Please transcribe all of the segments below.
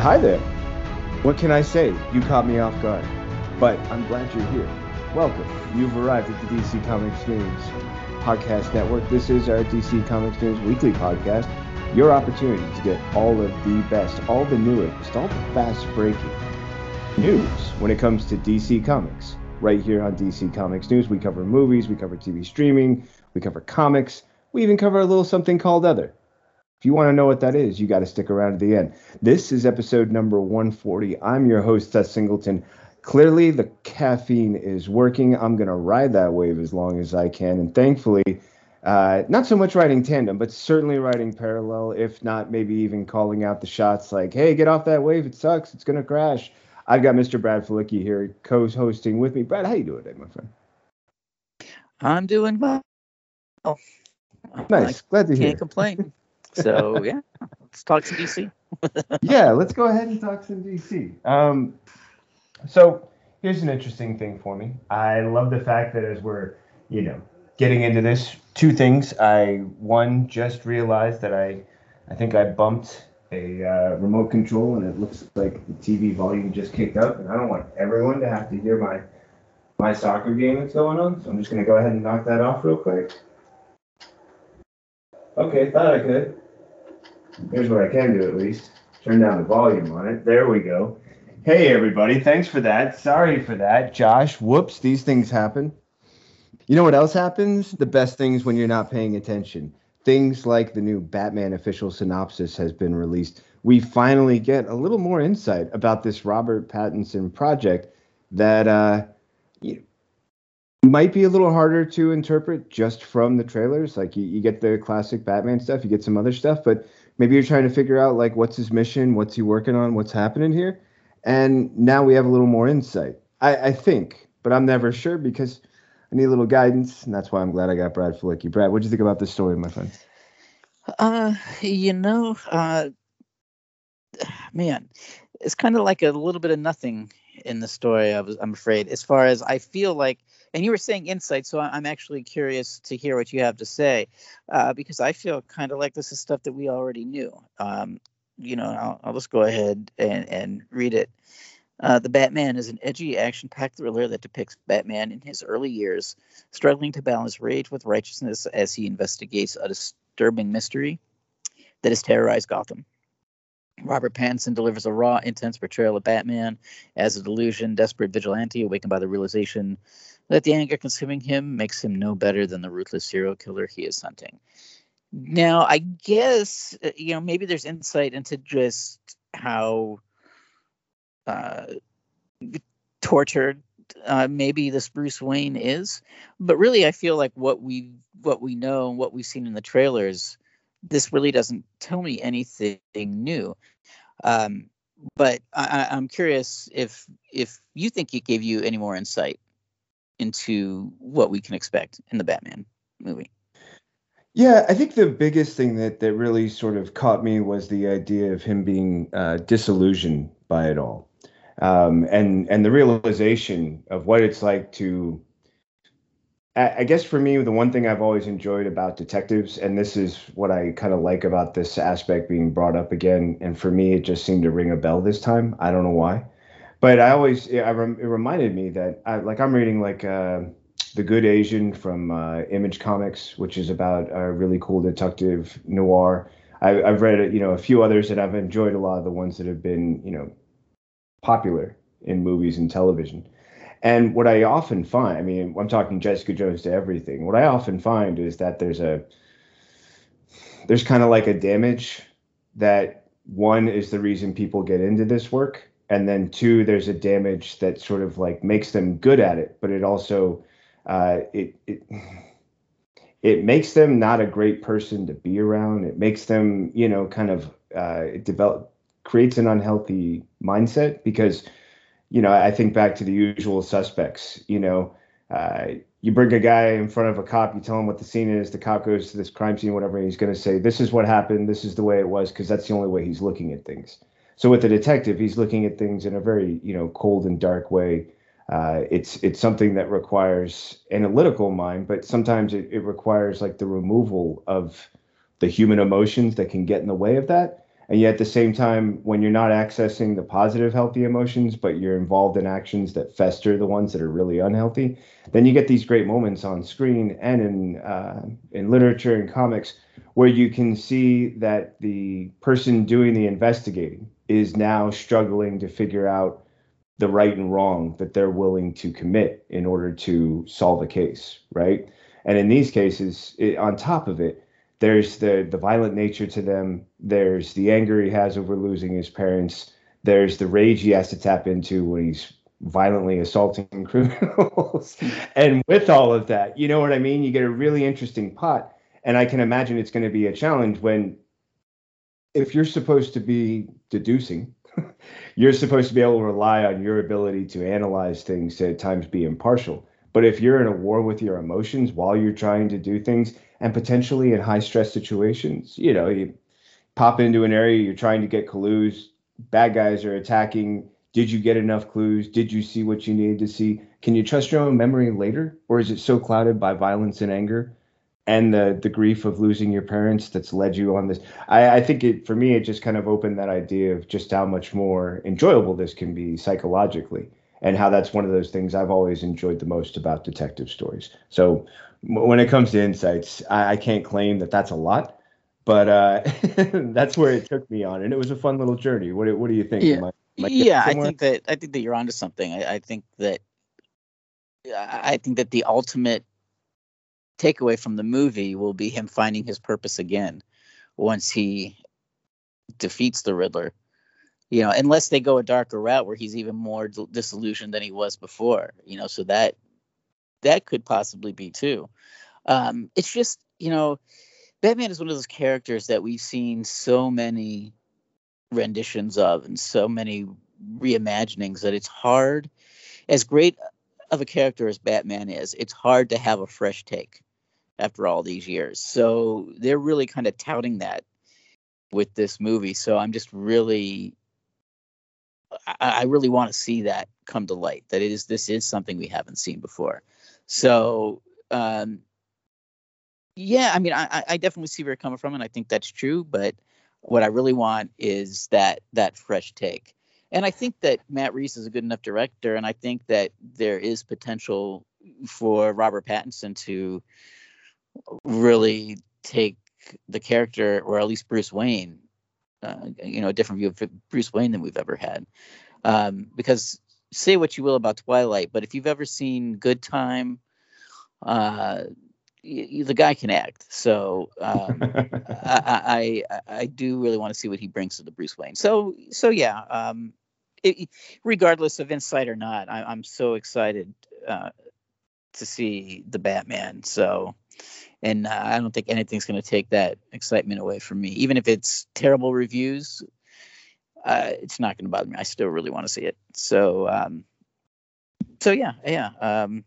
Hi there. What can I say? You caught me off guard. But I'm glad you're here. Welcome. You've arrived at the DC Comics News Podcast Network. This is our DC Comics News weekly podcast. Your opportunity to get all of the best, all the newest, all the fast breaking news when it comes to DC Comics. Right here on DC Comics News, we cover movies, we cover TV streaming, we cover comics, we even cover a little something called Other. If you want to know what that is, you got to stick around to the end. This is episode number 140. I'm your host, Seth Singleton. Clearly, the caffeine is working. I'm going to ride that wave as long as I can. And thankfully, uh, not so much riding tandem, but certainly riding parallel, if not maybe even calling out the shots like, hey, get off that wave. It sucks. It's going to crash. I've got Mr. Brad Felicki here co-hosting with me. Brad, how you doing today, my friend? I'm doing well. Nice. Glad to hear. Can't complain. So yeah, let's talk some DC. yeah, let's go ahead and talk some DC. Um, so here's an interesting thing for me. I love the fact that as we're, you know, getting into this, two things. I one just realized that I, I think I bumped a uh, remote control and it looks like the TV volume just kicked up, and I don't want everyone to have to hear my my soccer game that's going on. So I'm just gonna go ahead and knock that off real quick. Okay, thought I could. Here's what I can do at least. Turn down the volume on it. There we go. Hey everybody, thanks for that. Sorry for that. Josh, whoops, these things happen. You know what else happens? The best things when you're not paying attention. Things like the new Batman official synopsis has been released. We finally get a little more insight about this Robert Pattinson project that uh, might be a little harder to interpret just from the trailers. Like you, you get the classic Batman stuff, you get some other stuff, but maybe you're trying to figure out like what's his mission, what's he working on, what's happening here. And now we have a little more insight. I, I think, but I'm never sure because I need a little guidance, and that's why I'm glad I got Brad Felicki. Brad, what do you think about this story, my friend? Uh, you know, uh, man, it's kind of like a little bit of nothing in the story. I was, I'm afraid, as far as I feel like. And you were saying insight, so I'm actually curious to hear what you have to say, uh, because I feel kind of like this is stuff that we already knew. Um, you know, I'll, I'll just go ahead and, and read it. Uh, the Batman is an edgy, action packed thriller that depicts Batman in his early years, struggling to balance rage with righteousness as he investigates a disturbing mystery that has terrorized Gotham. Robert Pattinson delivers a raw, intense portrayal of Batman as a delusion, desperate vigilante awakened by the realization that the anger consuming him makes him no better than the ruthless serial killer he is hunting. Now, I guess, uh, you know, maybe there's insight into just how uh, tortured uh, maybe this Bruce Wayne is, but really I feel like what we what we know and what we've seen in the trailers, this really doesn't tell me anything new. Um, but I, I'm curious if if you think it gave you any more insight into what we can expect in the Batman movie. Yeah, I think the biggest thing that that really sort of caught me was the idea of him being uh, disillusioned by it all, um, and and the realization of what it's like to. I I guess for me, the one thing I've always enjoyed about detectives, and this is what I kind of like about this aspect being brought up again, and for me, it just seemed to ring a bell this time. I don't know why, but I always, I rem, it reminded me that I like I'm reading like. Uh, the Good Asian from uh, Image Comics, which is about a really cool detective noir. I, I've read you know a few others, and I've enjoyed a lot of the ones that have been you know popular in movies and television. And what I often find, I mean, I'm talking Jessica Jones to everything. What I often find is that there's a there's kind of like a damage that one is the reason people get into this work, and then two, there's a damage that sort of like makes them good at it, but it also uh, it it it makes them not a great person to be around. It makes them, you know, kind of uh, develop creates an unhealthy mindset because, you know, I think back to the usual suspects. You know, uh, you bring a guy in front of a cop, you tell him what the scene is. The cop goes to this crime scene, whatever, and he's going to say, "This is what happened. This is the way it was," because that's the only way he's looking at things. So with the detective, he's looking at things in a very, you know, cold and dark way. Uh, it's it's something that requires analytical mind, but sometimes it, it requires like the removal of the human emotions that can get in the way of that. and yet at the same time when you're not accessing the positive healthy emotions but you're involved in actions that fester the ones that are really unhealthy then you get these great moments on screen and in uh, in literature and comics where you can see that the person doing the investigating is now struggling to figure out the right and wrong that they're willing to commit in order to solve a case right? And in these cases it, on top of it there's the the violent nature to them. There's the anger he has over losing his parents. There's the rage he has to tap into when he's violently assaulting criminals. And with all of that you know what i mean? You get a really interesting pot and i can imagine it's going to be a challenge when if you're supposed to be deducing you're supposed to be able to rely on your ability to analyze things to at times be impartial but if you're in a war with your emotions while you're trying to do things and potentially in high stress situations. You know, you pop into an area, you're trying to get clues, bad guys are attacking. Did you get enough clues? Did you see what you needed to see? Can you trust your own memory later? Or is it so clouded by violence and anger and the the grief of losing your parents that's led you on this? I, I think it for me it just kind of opened that idea of just how much more enjoyable this can be psychologically and how that's one of those things I've always enjoyed the most about detective stories. So when it comes to insights, I, I can't claim that that's a lot, but uh, that's where it took me on, and it was a fun little journey. What What do you think? Yeah, am I, am I yeah, I think that I think that you're onto something. I, I think that I think that the ultimate takeaway from the movie will be him finding his purpose again once he defeats the Riddler. You know, unless they go a darker route where he's even more disillusioned than he was before. You know, so that that could possibly be too. Um, it's just you know, Batman is one of those characters that we've seen so many renditions of and so many reimaginings that it's hard. As great of a character as Batman is, it's hard to have a fresh take after all these years. So they're really kind of touting that with this movie. So I'm just really I, really want to see that come to light. That it is this is something we haven't seen before. So um, yeah, I mean, I, I definitely see where you're coming from, and I think that's true. But what I really want is that that fresh take. And I think that Matt Reeves is a good enough director, and I think that there is potential for Robert Pattinson to really take the character, or at least Bruce Wayne, uh, you know, a different view of Bruce Wayne than we've ever had. Um, because say what you will about Twilight, but if you've ever seen Good Time, uh, the guy can act. So um, I, I, I do really want to see what he brings to the Bruce Wayne. So so yeah, um, it, regardless of insight or not, I, am so excited uh, to see the Batman. So and uh, I don't think anything's going to take that excitement away from me, even if it's terrible reviews uh, it's not going to bother me. I still really want to see it. So, um, so yeah, yeah. Um,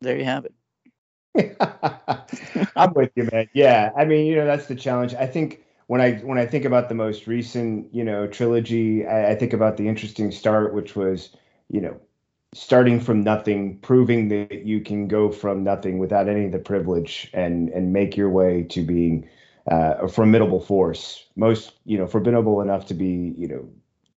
there you have it. I'm with you, man. Yeah, I mean, you know, that's the challenge. I think when I when I think about the most recent, you know, trilogy, I, I think about the interesting start, which was, you know, starting from nothing, proving that you can go from nothing without any of the privilege and and make your way to being uh, a formidable force. Most, you know, formidable enough to be, you know,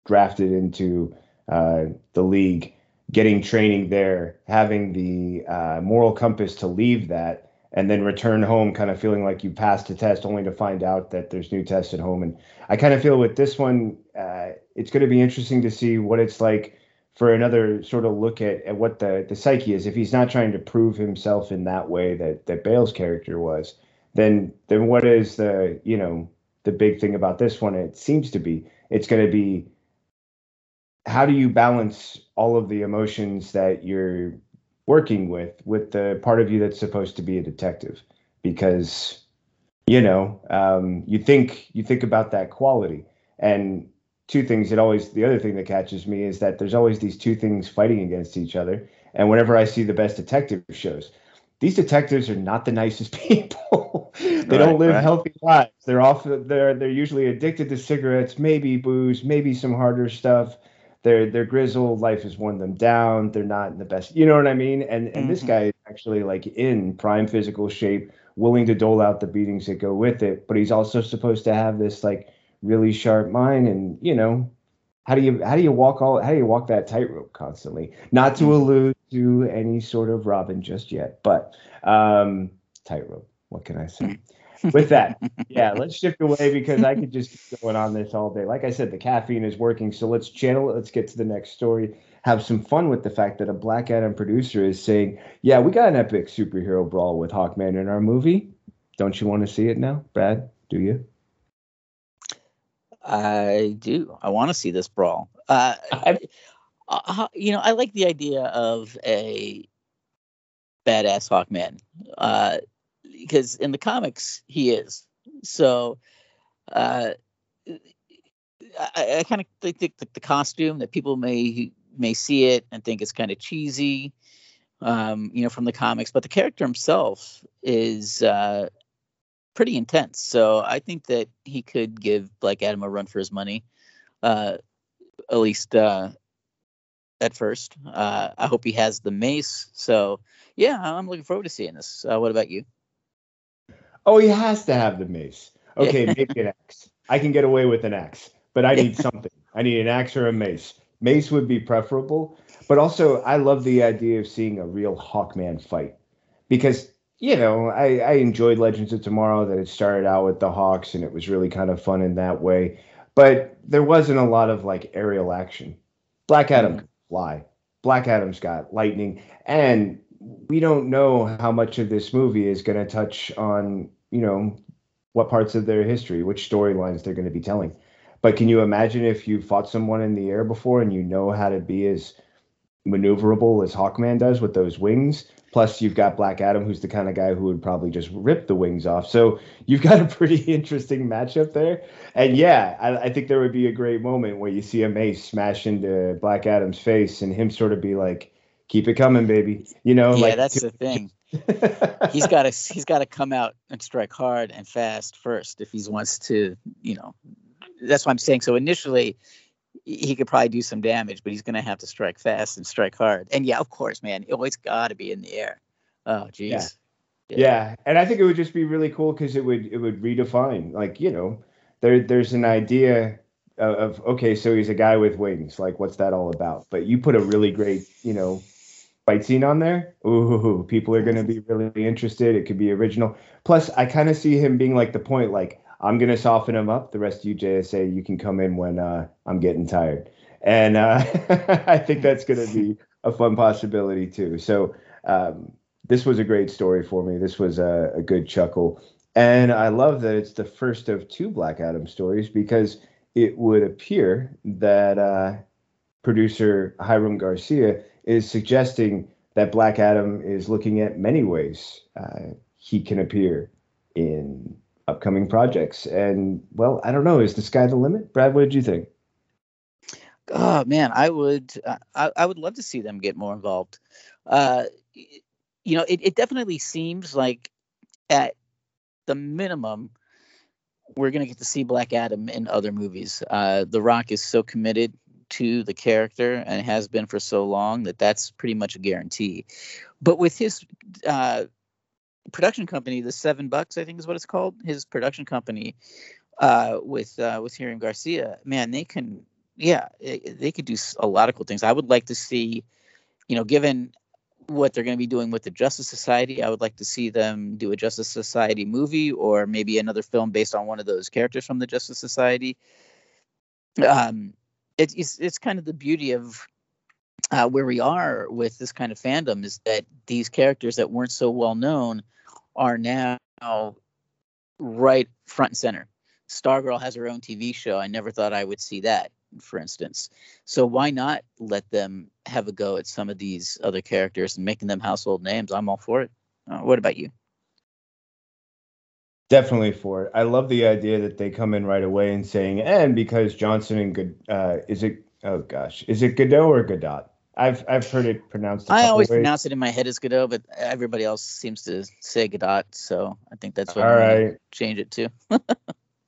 drafted into uh, the league, getting training there, having the uh, moral compass to leave that, and then return home, kind of feeling like you passed a test, only to find out that there's new tests at home. And I kind of feel with this one, uh, it's going to be interesting to see what it's like for another sort of look at, at what the the psyche is. If he's not trying to prove himself in that way that that Bale's character was then then what is the you know the big thing about this one? It seems to be it's going to be how do you balance all of the emotions that you're working with with the part of you that's supposed to be a detective because you know um, you think you think about that quality and two things it always the other thing that catches me is that there's always these two things fighting against each other and whenever i see the best detective shows these detectives are not the nicest people. they right, don't live right. healthy lives. They're often they're they're usually addicted to cigarettes, maybe booze, maybe some harder stuff. Their their grizzled life has worn them down. They're not in the best. You know what I mean? And and mm-hmm. this guy is actually like in prime physical shape, willing to dole out the beatings that go with it. But he's also supposed to have this like really sharp mind, and you know, how do you how do you walk all how do you walk that tightrope constantly? Not to allude to any sort of Robin just yet, but um, tightrope. What can I say? With that, yeah, let's shift away because I could just keep going on this all day. Like I said, the caffeine is working, so let's channel it. Let's get to the next story. Have some fun with the fact that a Black Adam producer is saying, "Yeah, we got an epic superhero brawl with Hawkman in our movie. Don't you want to see it now, Brad? Do you?" I do. I want to see this brawl. Uh, uh, you know, I like the idea of a badass Hawkman uh, because in the comics he is. So uh, I, I kind of think the, the costume that people may may see it and think it's kind of cheesy, um, you know, from the comics, but the character himself is uh, pretty intense. So I think that he could give Black Adam a run for his money, uh, at least uh, at first. Uh, I hope he has the mace. So yeah, I'm looking forward to seeing this. Uh, what about you? Oh, he has to have the mace. Okay, maybe an axe. I can get away with an axe, but I need something. I need an axe or a mace. Mace would be preferable, but also I love the idea of seeing a real Hawkman fight because you know, I, I enjoyed Legends of Tomorrow that it started out with the Hawks and it was really kind of fun in that way. But there wasn't a lot of like aerial action. Black Adam mm. fly. Black Adam's got lightning. And we don't know how much of this movie is going to touch on, you know, what parts of their history, which storylines they're going to be telling. But can you imagine if you fought someone in the air before and you know how to be as maneuverable as Hawkman does with those wings? Plus, you've got Black Adam, who's the kind of guy who would probably just rip the wings off. So you've got a pretty interesting matchup there. And yeah, I, I, think there would be a great moment where you see a mace smash into Black Adam's face and him sort of be like, "Keep it coming, baby." You know? Yeah, like, that's the thing. he's got to he's got to come out and strike hard and fast first if he wants to, you know. That's what I'm saying. So initially, he could probably do some damage, but he's going to have to strike fast and strike hard. And yeah, of course, man, it always got to be in the air. Oh, geez. Yeah. yeah. yeah. and I think it would just be really cool because it would it would redefine, like you know, there there's an idea of, of okay, so he's a guy with wings. Like, what's that all about? But you put a really great, you know, fight scene on there. Ooh, people are going to be really interested. It could be original. Plus, I kind of see him being like the point, like I'm gonna soften him up. The rest of you JSA, you can come in when uh, I'm getting tired, and uh, I think that's gonna be a fun possibility too. So um, this was a great story for me. This was a, a, good chuckle, and I love that it's the first of two Black Adam stories because it would appear that uh, producer Hiram Garcia is suggesting that Black Adam is looking at many ways uh, he can appear in upcoming projects. And well, I don't know. Is the sky the limit? Brad, what did you think? Oh man, I would uh, I, I would love to see them get more involved. Uh, you know, it, it definitely seems like at the minimum we're going to get to see Black Adam in other movies. Uh, the Rock is so committed to the character and has been for so long that that's pretty much a guarantee. But with his uh, production company, the Seven Bucks, I think is what it's called, his production company, uh, with uh, with Hiram Garcia, man, they can, yeah, they could do a lot of cool things. I would like to see, you know, given what they're going to be doing with the Justice Society, I would like to see them do a Justice Society movie or maybe another film based on one of those characters from the Justice Society. Um, it's it's, it's kind of the beauty of uh, where we are with this kind of fandom is that these characters that weren't so well known are now right front and center. Stargirl has her own TV show. I never thought I would see that, for instance. So why not let them have a go at some of these other characters and making them household names? I'm all for it. Uh, what about you? Definitely for it. I love the idea that they come in right away and saying, and because Johnson and good, uh, is it? Oh gosh, is it Godot or Godot? I've I've heard it pronounced. I always ways. pronounce it in my head as Godot, but everybody else seems to say Godot, so I think that's what All right. change it to.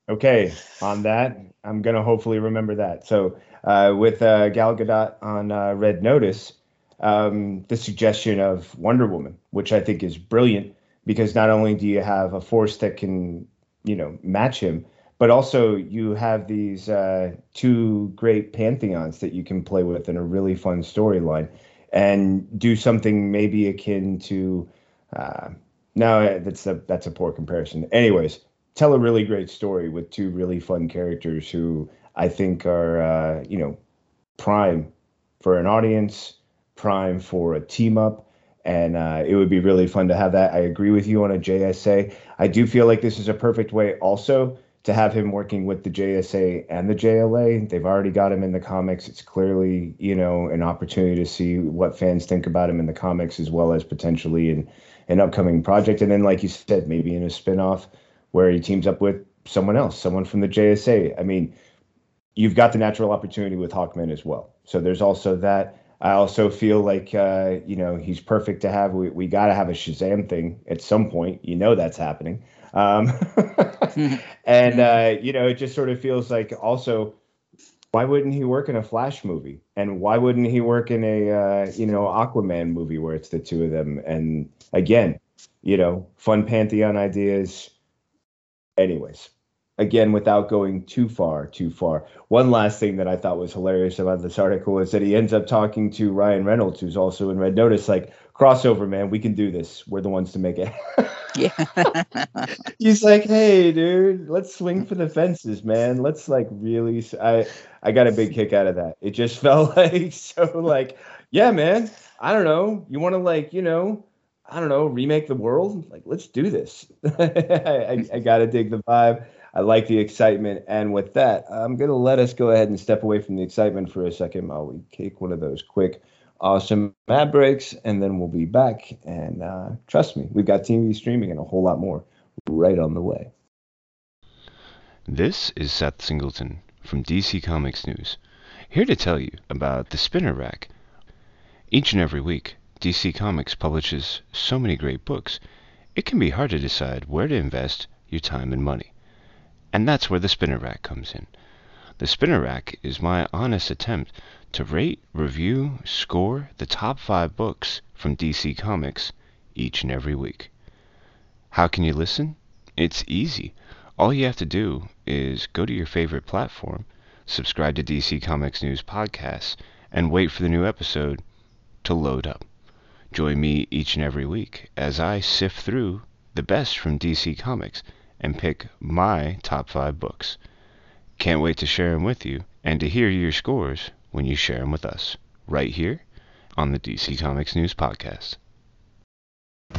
okay, on that, I'm gonna hopefully remember that. So uh, with uh, Gal Gadot on uh, Red Notice, um, the suggestion of Wonder Woman, which I think is brilliant, because not only do you have a force that can, you know, match him, but also you have these uh, two great pantheons that you can play with in a really fun storyline and do something maybe akin to uh, no that's a that's a poor comparison. Anyways tell a really great story with two really fun characters who i think are uh, you know prime for an audience prime for a team up and uh, it would be really fun to have that. I agree with you on a jsa i do feel like this is a perfect way also to have him working with the JSA and the JLA. They've already got him in the comics. It's clearly, you know, an opportunity to see what fans think about him in the comics as well as potentially in an upcoming project. And then, like you said, maybe in a spinoff where he teams up with someone else, someone from the JSA. I mean, you've got the natural opportunity with Hawkman as well. So there's also that. I also feel like uh, you know he's perfect to have. We we got to have a Shazam thing at some point. You know that's happening. Um, and uh, you know, it just sort of feels like also, why wouldn't he work in a Flash movie? And why wouldn't he work in a uh, you know Aquaman movie where it's the two of them? And again, you know, fun pantheon ideas. Anyways, again, without going too far, too far. One last thing that I thought was hilarious about this article is that he ends up talking to Ryan Reynolds, who's also in Red Notice, like crossover, man. We can do this. We're the ones to make it. Yeah. He's like, hey, dude, let's swing for the fences, man. Let's like really. I I got a big kick out of that. It just felt like so like, yeah, man. I don't know. You want to like, you know, I don't know, remake the world? Like, let's do this. I, I, gotta dig the vibe. I like the excitement. And with that, I'm gonna let us go ahead and step away from the excitement for a second while we take one of those quick awesome ad breaks, and then we'll be back. And uh, trust me, we've got TV streaming and a whole lot more right on the way. This is Seth Singleton from DC Comics News, here to tell you about the Spinner Rack. Each and every week, DC Comics publishes so many great books, it can be hard to decide where to invest your time and money. And that's where the Spinner Rack comes in. The Spinner Rack is my honest attempt to rate, review, score the top five books from DC Comics each and every week. How can you listen? It's easy. All you have to do is go to your favorite platform, subscribe to DC Comics News Podcasts, and wait for the new episode to load up. Join me each and every week as I sift through the best from DC Comics and pick my top five books. Can't wait to share them with you and to hear your scores when you share them with us, right here on the DC Comics News Podcast.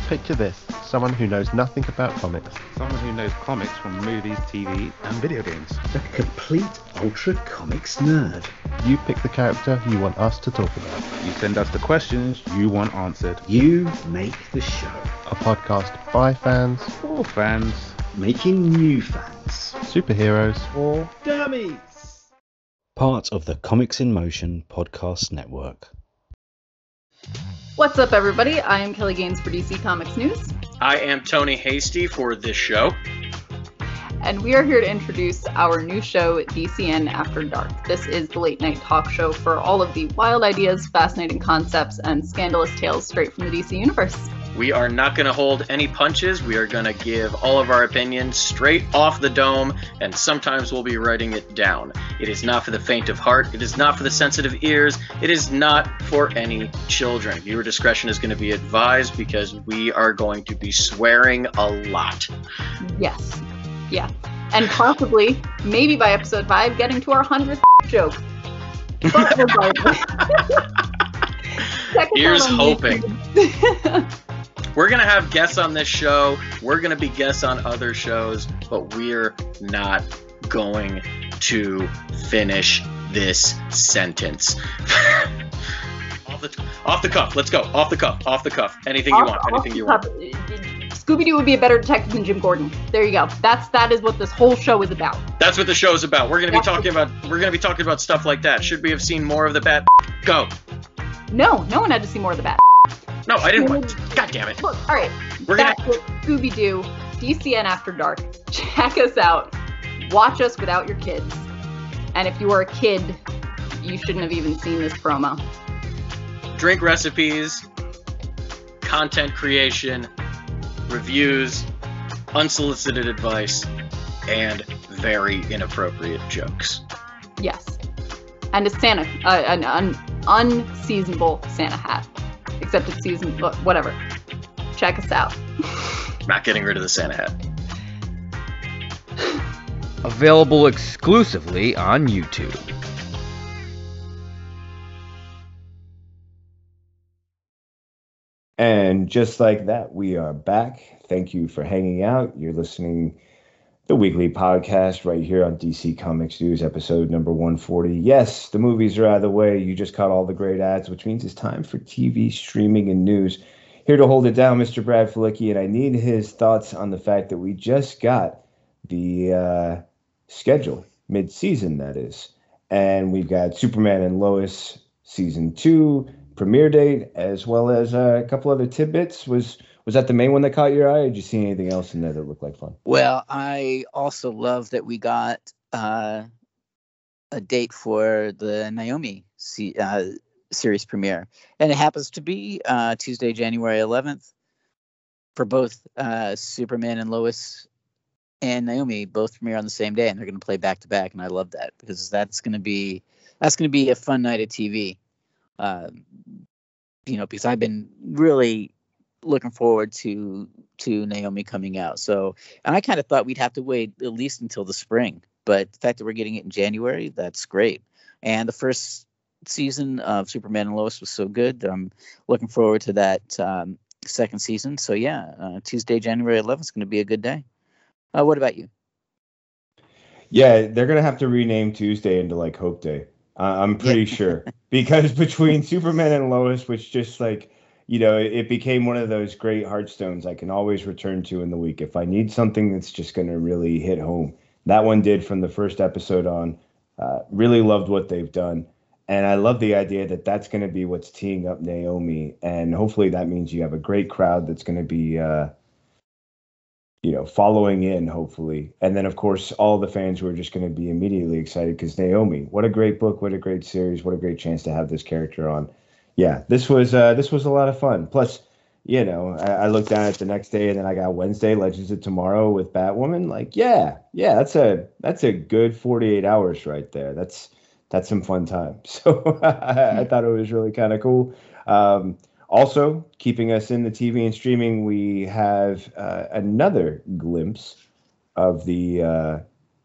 Picture this someone who knows nothing about comics. Someone who knows comics from movies, TV, and video games. A complete ultra comics nerd. You pick the character you want us to talk about. You send us the questions you want answered. You make the show. A podcast by fans, For fans, Making new fans. superheroes, Or dummies. Part of the Comics in Motion podcast network. What's up, everybody? I am Kelly Gaines for DC Comics News, I am Tony Hasty for this show. and we are here to introduce our new show, DCN After Dark. This is the late night talk show for all of the wild ideas, fascinating concepts, and scandalous tales straight from the DC universe. We are not going to hold any punches. We are going to give all of our opinions straight off the dome, and sometimes we'll be writing it down. It is not for the faint of heart. It is not for the sensitive ears. It is not for any children. Viewer discretion is going to be advised because we are going to be swearing a lot. Yes. Yeah. And possibly, maybe by episode 5, getting to our 100th joke. But regardless. Check us Here's hoping. We're going to have guests on this show. We're going to be guests on other shows, but we're not going to finish this sentence. off, the, off the cuff. Let's go. Off the cuff. Off the cuff. Anything you want. Anything you want. Scooby Doo would be a better detective than Jim Gordon. There you go. That's that is what this whole show is about. That's what the show is about. We're going to be talking about we're going to be talking about stuff like that. Should we have seen more of the bat? Go. No, no one had to see more of the bat. No, I didn't want. God damn it. Look, all right. We're gonna Scooby Doo, DCN After Dark. Check us out. Watch us without your kids. And if you are a kid, you shouldn't have even seen this promo. drink recipes, content creation, reviews, unsolicited advice. and very inappropriate jokes. Yes. And a Santa, uh, an un- unseasonable Santa hat. Except it's season, uh, whatever. Check us out. Not getting rid of the Santa hat. Available exclusively on YouTube. And just like that, we are back. Thank you for hanging out. You're listening the weekly podcast right here on DC Comics News, episode number 140. Yes, the movies are out of the way. You just caught all the great ads, which means it's time for TV streaming and news. Here to hold it down, Mr. Brad Felicki, and I need his thoughts on the fact that we just got the uh, schedule, mid season, that is. And we've got Superman and Lois season two premiere date, as well as uh, a couple other tidbits. Was was that the main one that caught your eye? Or did you see anything else in there that looked like fun? Well, I also love that we got uh, a date for the Naomi uh, series premiere, and it happens to be uh, Tuesday, January 11th, for both uh, Superman and Lois and Naomi both premiere on the same day, and they're going to play back to back, and I love that because that's going to be that's going to be a fun night of TV. Um, you know, because I've been really looking forward to to Naomi coming out. So, and I kind of thought we'd have to wait at least until the spring, but the fact that we're getting it in January, that's great. And the first season of Superman and Lois was so good. that I'm looking forward to that um, second season. So yeah, uh, Tuesday, January 11th is going to be a good day. Uh, what about you? Yeah, they're gonna have to rename Tuesday into like Hope Day. Uh, I'm pretty yeah. sure because between Superman and Lois, which just like you know, it became one of those great heartstones I can always return to in the week if I need something that's just going to really hit home. That one did from the first episode on. Uh, really loved what they've done. And I love the idea that that's going to be what's teeing up Naomi. And hopefully that means you have a great crowd that's going to be, uh, you know, following in, hopefully. And then, of course, all the fans who are just going to be immediately excited because Naomi, what a great book, what a great series, what a great chance to have this character on. Yeah, this was uh, this was a lot of fun. Plus, you know, I, I looked down at the next day and then I got Wednesday, Legends of Tomorrow with Batwoman. Like, yeah, yeah, that's a that's a good 48 hours right there. That's that's some fun time. So I, I thought it was really kind of cool. Um, also, keeping us in the TV and streaming, we have uh, another glimpse of the uh,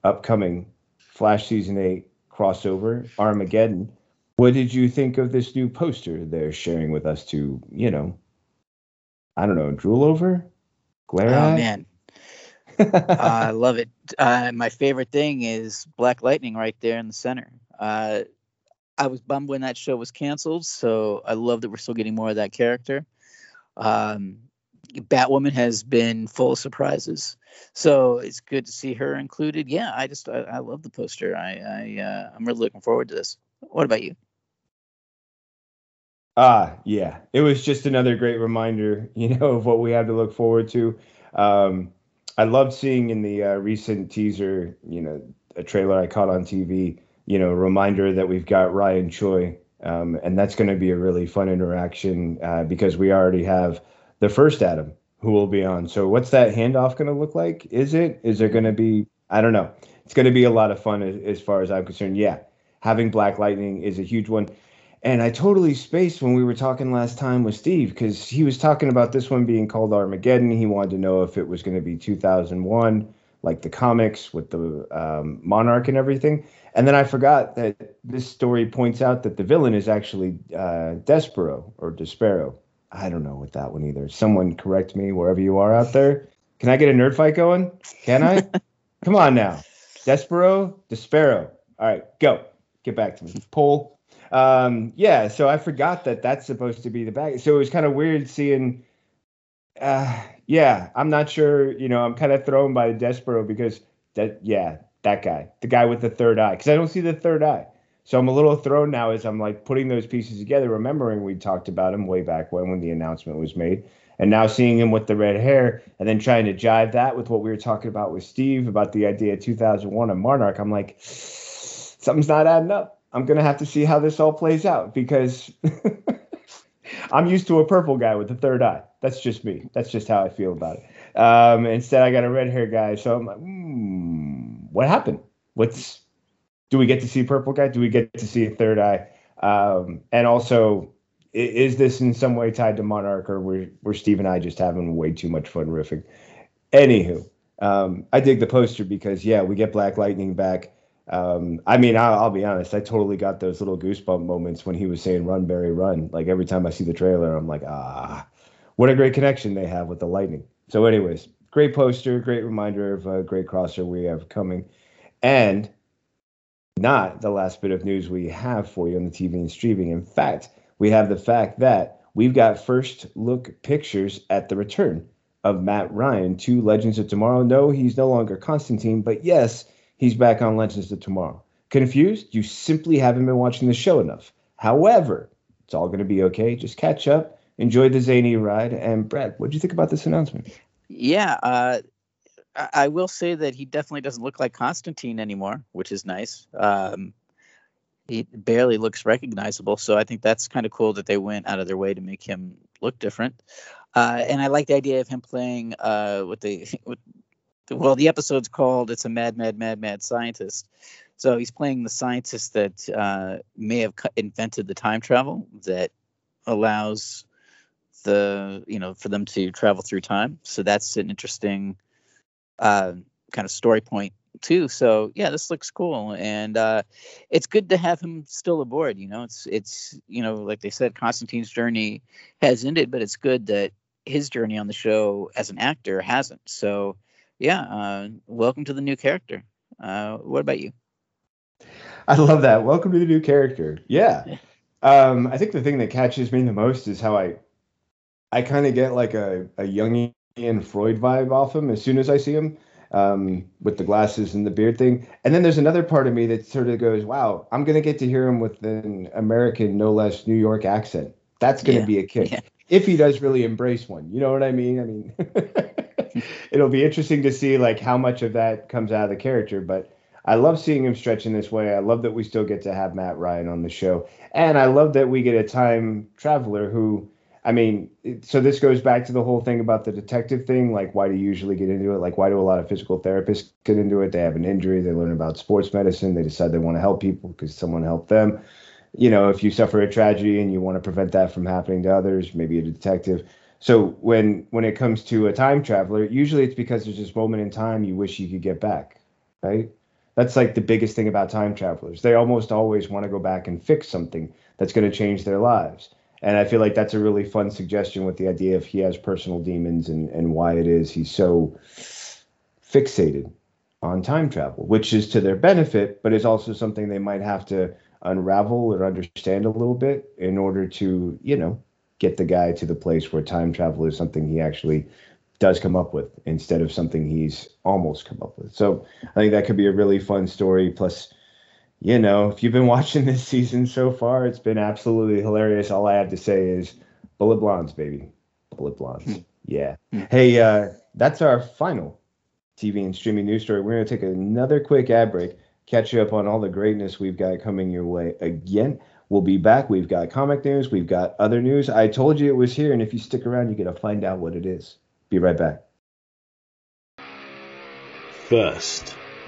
upcoming Flash Season 8 crossover, Armageddon. What did you think of this new poster they're sharing with us to, you know, I don't know, drool over? Glare oh, at? man. I love it. Uh, my favorite thing is Black Lightning right there in the center. Uh, I was bummed when that show was canceled, so I love that we're still getting more of that character. Um, Batwoman has been full of surprises, so it's good to see her included. Yeah, I just I, I love the poster. I, I uh, I'm really looking forward to this. What about you? Ah, yeah, it was just another great reminder, you know, of what we have to look forward to. Um, I loved seeing in the uh, recent teaser, you know, a trailer I caught on TV you know, reminder that we've got Ryan Choi, um, and that's going to be a really fun interaction uh, because we already have the first Adam who will be on. So what's that handoff going to look like? Is it? Is there going to be? I don't know. It's going to be a lot of fun as, as far as I'm concerned. Yeah, having Black Lightning is a huge one. And I totally spaced when we were talking last time with Steve because he was talking about this one being called Armageddon. He wanted to know if it was going to be 2001, like the comics with the um, Monarch and everything. And then I forgot that this story points out that the villain is actually uh, Despero or Despero. I don't know what that one either. Someone correct me wherever you are out there. Can I get a nerd fight going? Can I? Come on now. Despero, Despero. All right, go. Get back to me. Pull. Um, yeah, so I forgot that that's supposed to be the bag. So it was kind of weird seeing. Uh, yeah, I'm not sure. You know, I'm kind of thrown by Despero because that. Yeah, that guy, the guy with the third eye, because I don't see the third eye. So I'm a little thrown now as I'm like putting those pieces together, remembering we talked about him way back when when the announcement was made, and now seeing him with the red hair, and then trying to jive that with what we were talking about with Steve about the idea of 2001 and Monarch. I'm like, something's not adding up. I'm gonna have to see how this all plays out because I'm used to a purple guy with the third eye. That's just me. That's just how I feel about it. Um, instead, I got a red hair guy. So I'm like, hmm, what happened? What's do we get to see purple guy? Do we get to see a third eye? Um, and also, is this in some way tied to Monarch, or were were Steve and I just having way too much fun riffing? Anywho, um, I dig the poster because yeah, we get Black Lightning back. Um, I mean, I'll, I'll, be honest, I totally got those little goosebump moments when he was saying "Run, Barry, run." Like every time I see the trailer, I'm like, ah, what a great connection they have with the Lightning. So, anyways, great poster, great reminder of a great crosser we have coming, and not the last bit of news we have for you on the TV and streaming. In fact, we have the fact that we've got first look pictures at the return of Matt Ryan to Legends of Tomorrow. No, he's no longer Constantine, but yes, he's back on Legends of Tomorrow. Confused? You simply haven't been watching the show enough. However, it's all going to be okay. Just catch up, enjoy the zany ride. And Brad, what do you think about this announcement? Yeah, uh, I will say that he definitely doesn't look like Constantine anymore, which is nice. Um, he barely looks recognizable, so I think that's kind of cool that they went out of their way to make him look different. Uh, and I like the idea of him playing uh, with the with, well, the episode's called "It's a Mad, Mad, Mad, Mad Scientist." So he's playing the scientist that uh, may have invented the time travel that allows the you know for them to travel through time. So that's an interesting uh, kind of story point too. So yeah, this looks cool, and uh, it's good to have him still aboard. You know, it's it's you know like they said, Constantine's journey has ended, but it's good that his journey on the show as an actor hasn't. So yeah, uh, welcome to the new character. Uh, what about you? I love that. Welcome to the new character. Yeah. Um, I think the thing that catches me the most is how I, I kind of get like a, a Jungian Freud vibe off him as soon as I see him um, with the glasses and the beard thing. And then there's another part of me that sort of goes, wow, I'm going to get to hear him with an American, no less New York accent. That's going to yeah. be a kick. Yeah. If he does really embrace one. You know what I mean? I mean, it'll be interesting to see like how much of that comes out of the character. But I love seeing him stretch in this way. I love that we still get to have Matt Ryan on the show. And I love that we get a time traveler who I mean, so this goes back to the whole thing about the detective thing. Like, why do you usually get into it? Like, why do a lot of physical therapists get into it? They have an injury, they learn about sports medicine, they decide they want to help people because someone helped them. You know, if you suffer a tragedy and you want to prevent that from happening to others, maybe a detective. So when when it comes to a time traveler, usually it's because there's this moment in time you wish you could get back, right? That's like the biggest thing about time travelers. They almost always want to go back and fix something that's going to change their lives and I feel like that's a really fun suggestion with the idea of he has personal demons and, and why it is he's so fixated on time travel, which is to their benefit, but is also something they might have to unravel or understand a little bit in order to, you know, get the guy to the place where time travel is something he actually does come up with instead of something he's almost come up with. So I think that could be a really fun story. Plus, you know, if you've been watching this season so far, it's been absolutely hilarious. All I have to say is bullet blondes, baby. Bullet blondes. Hmm. yeah. Hmm. Hey, uh, that's our final TV and streaming news story. We're going to take another quick ad break, catch you up on all the greatness we've got coming your way again. We'll be back. We've got comic news, we've got other news. I told you it was here, and if you stick around, you get to find out what it is. Be right back. First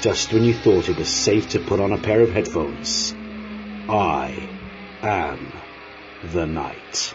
just when you thought it was safe to put on a pair of headphones. I am the night.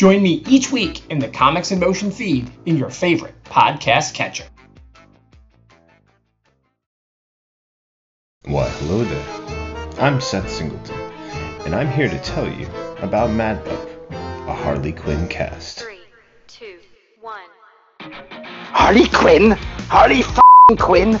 Join me each week in the Comics in Motion feed in your favorite podcast catcher. Why, hello there. I'm Seth Singleton, and I'm here to tell you about Mad Love, a Harley Quinn cast. Three, two, one. Harley Quinn? Harley f***ing Quinn?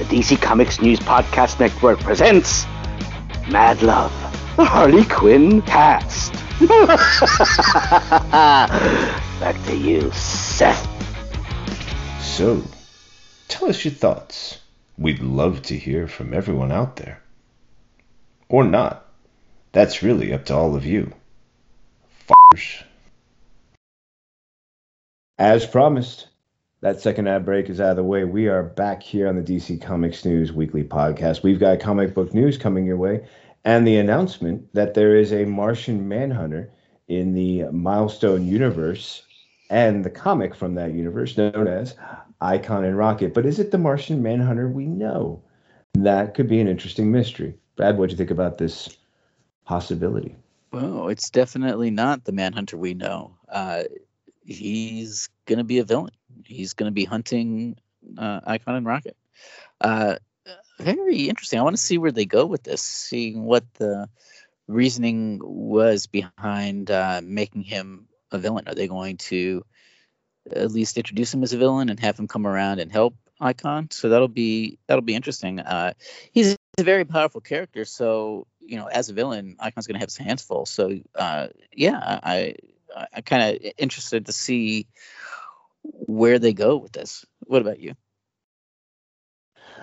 The DC Comics News Podcast Network presents Mad Love, the Harley Quinn cast. Back to you, Seth. So, tell us your thoughts. We'd love to hear from everyone out there. Or not. That's really up to all of you. F***ers. As promised, that second ad break is out of the way. We are back here on the DC Comics News Weekly Podcast. We've got comic book news coming your way and the announcement that there is a Martian Manhunter in the Milestone universe and the comic from that universe known as Icon and Rocket. But is it the Martian Manhunter we know? That could be an interesting mystery. Brad, what do you think about this possibility? Well, it's definitely not the Manhunter we know. Uh, he's going to be a villain. He's going to be hunting uh, Icon and Rocket. Uh, very interesting. I want to see where they go with this, seeing what the reasoning was behind uh, making him a villain. Are they going to at least introduce him as a villain and have him come around and help Icon? So that'll be that'll be interesting. Uh, he's a very powerful character, so you know, as a villain, Icon's going to have his hands full. So uh, yeah, I I kind of interested to see where they go with this. What about you?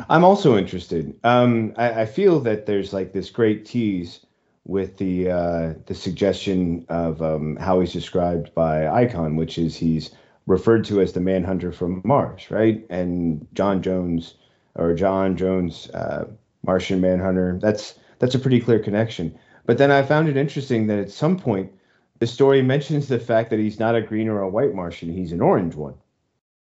I'm also interested. Um, I, I, feel that there's like this great tease with the uh, the suggestion of um, how he's described by Icon, which is he's referred to as the Manhunter from Mars, right? And John Jones or John Jones, uh, Martian Manhunter. That's that's a pretty clear connection. But then I found it interesting that at some point the story mentions the fact that he's not a green or a white Martian; he's an orange one.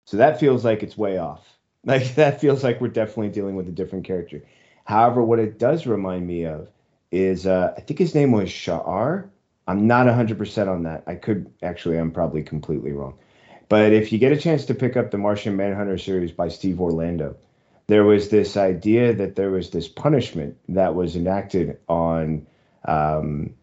So that feels like it's way off. Like that feels like we're definitely dealing with a different character. However, what it does remind me of is uh, I think his name was Sha'ar. I'm not 100% on that. I could actually, I'm probably completely wrong. But if you get a chance to pick up the Martian Manhunter series by Steve Orlando, there was this idea that there was this punishment that was enacted on um,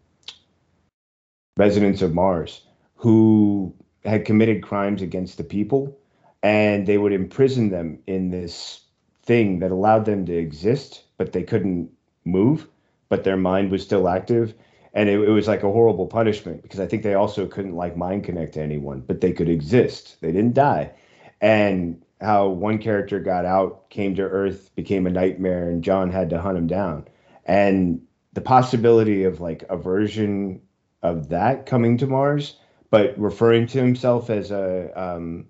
residents of Mars who had committed crimes against the people and they would imprison them in this thing that allowed them to exist, but they couldn't move, but their mind was still active. And it, it, was like a horrible punishment because I think they also couldn't like mind connect to anyone, but they could exist. They didn't die. And how one character got out, came to Earth, became a nightmare, and John had to hunt him down. And the possibility of like a version of that coming to Mars, but referring to himself as a um,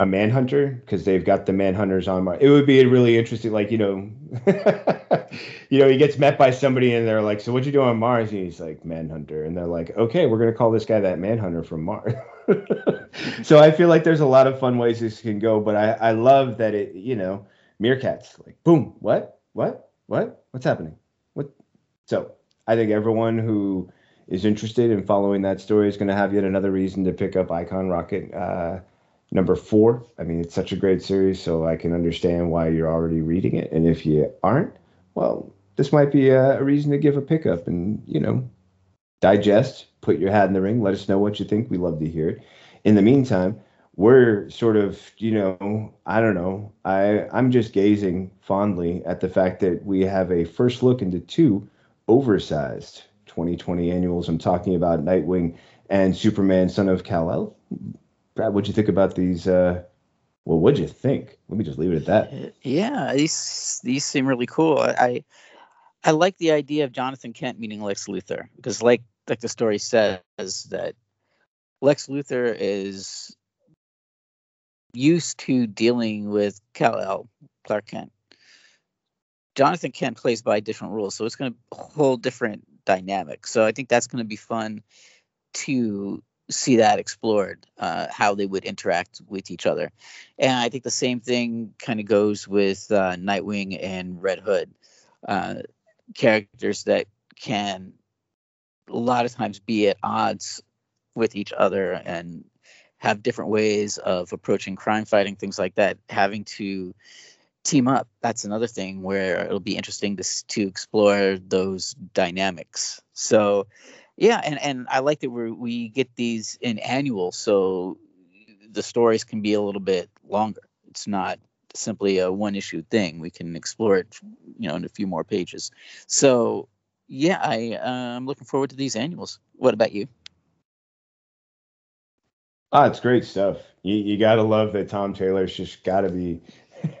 a manhunter because they've got the manhunters on Mars. It would be really interesting, like you know, you know, he gets met by somebody and they're like, "So what you do on Mars?" And he's like, "Manhunter," and they're like, "Okay, we're gonna call this guy that manhunter from Mars." so I feel like there's a lot of fun ways this can go, but I I love that it you know meerkats like boom what what what what's happening what so I think everyone who is interested in following that story is going to have yet another reason to pick up Icon Rocket. Uh, number four. I mean, it's such a great series, so I can understand why you're already reading it. And if you aren't, well, this might be a, a reason to give a pickup and, you know, digest, put your hat in the ring, let us know what you think. We love to hear it. In the meantime, we're sort of, you know, I don't know. I I'm just gazing fondly at the fact that we have a first look into two oversized 2020 annuals. I'm talking about Nightwing and Superman, Son of Kal-El Brad, what'd you think about these? Uh, well, what'd you think? Let me just leave it at that. Yeah, these these seem really cool. I I, like the idea of Jonathan Kent meeting Lex Luthor because, like like the story says, that Lex Luthor is used to dealing with Kal-El, Clark Kent. Jonathan Kent plays by different rules, so it's going to a whole different dynamic. So I think that's going to be fun to see that explored, uh, how they would interact with each other. And I think the same thing kind of goes with uh, Nightwing and Red Hood, uh, characters that can a lot of times be at odds with each other and have different ways of approaching crime fighting, things like that, having to team up. That's another thing where it'll be interesting to to explore those dynamics. So, yeah, and and I like that we we get these in annual, so the stories can be a little bit longer. It's not simply a one issue thing. We can explore it, you know, in a few more pages. So, yeah, I I'm looking forward to these annuals. What about you? Oh, it's great stuff. You you gotta love that Tom Taylor's just gotta be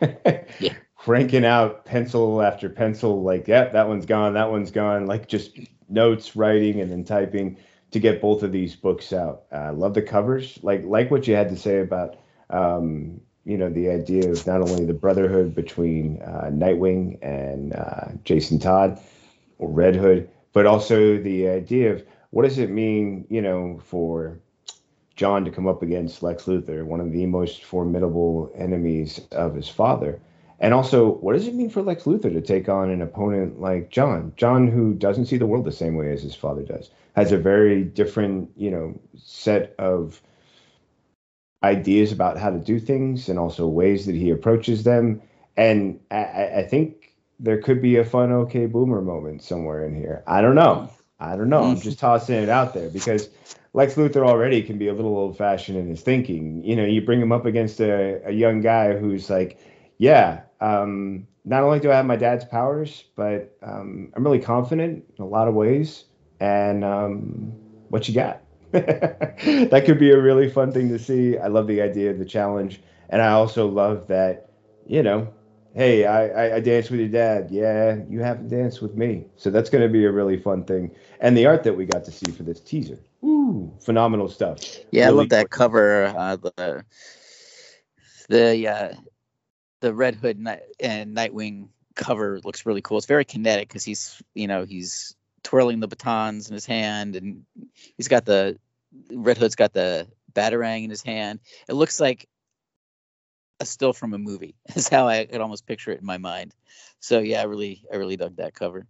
yeah. cranking out pencil after pencil, like, yeah, that one's gone, that one's gone, like just notes, writing, and then typing to get both of these books out. I uh, love the covers, like like what you had to say about um, you know the idea of not only the brotherhood between uh, Nightwing and uh, Jason Todd or Red Hood, but also the idea of what does it mean, you know, for Jon to come up against Lex Luthor, one of the most formidable enemies of his father. And also, what does it mean for Lex Luthor to take on an opponent like John? John, who doesn't see the world the same way as his father does, has a very different, you know, set of ideas about how to do things and also ways that he approaches them. And I, I think there could be a fun OK Boomer moment somewhere in here. I don't know. I don't know. I'm just tossing it out there because Lex Luthor already can be a little old fashioned in his thinking. You know, you bring him up against a, a young guy who's like, yeah, um, not only do I have my dad's powers, but um, I'm really confident in a lot of ways. And um, what you got? that could be a really fun thing to see. I love the idea of the challenge. And I also love that, you know, hey, I, I, I danced with your dad. Yeah, you haven't danced with me. So that's going to be a really fun thing. And the art that we got to see for this teaser. Ooh, phenomenal stuff. Yeah, really I love that cover. Uh, the the uh, the Red Hood and Nightwing cover looks really cool. It's very kinetic because he's you know he's twirling the batons in his hand and he's got the Red Hood's got the batarang in his hand. It looks like a still from a movie is how I could almost picture it in my mind. So yeah, I really I really dug that cover.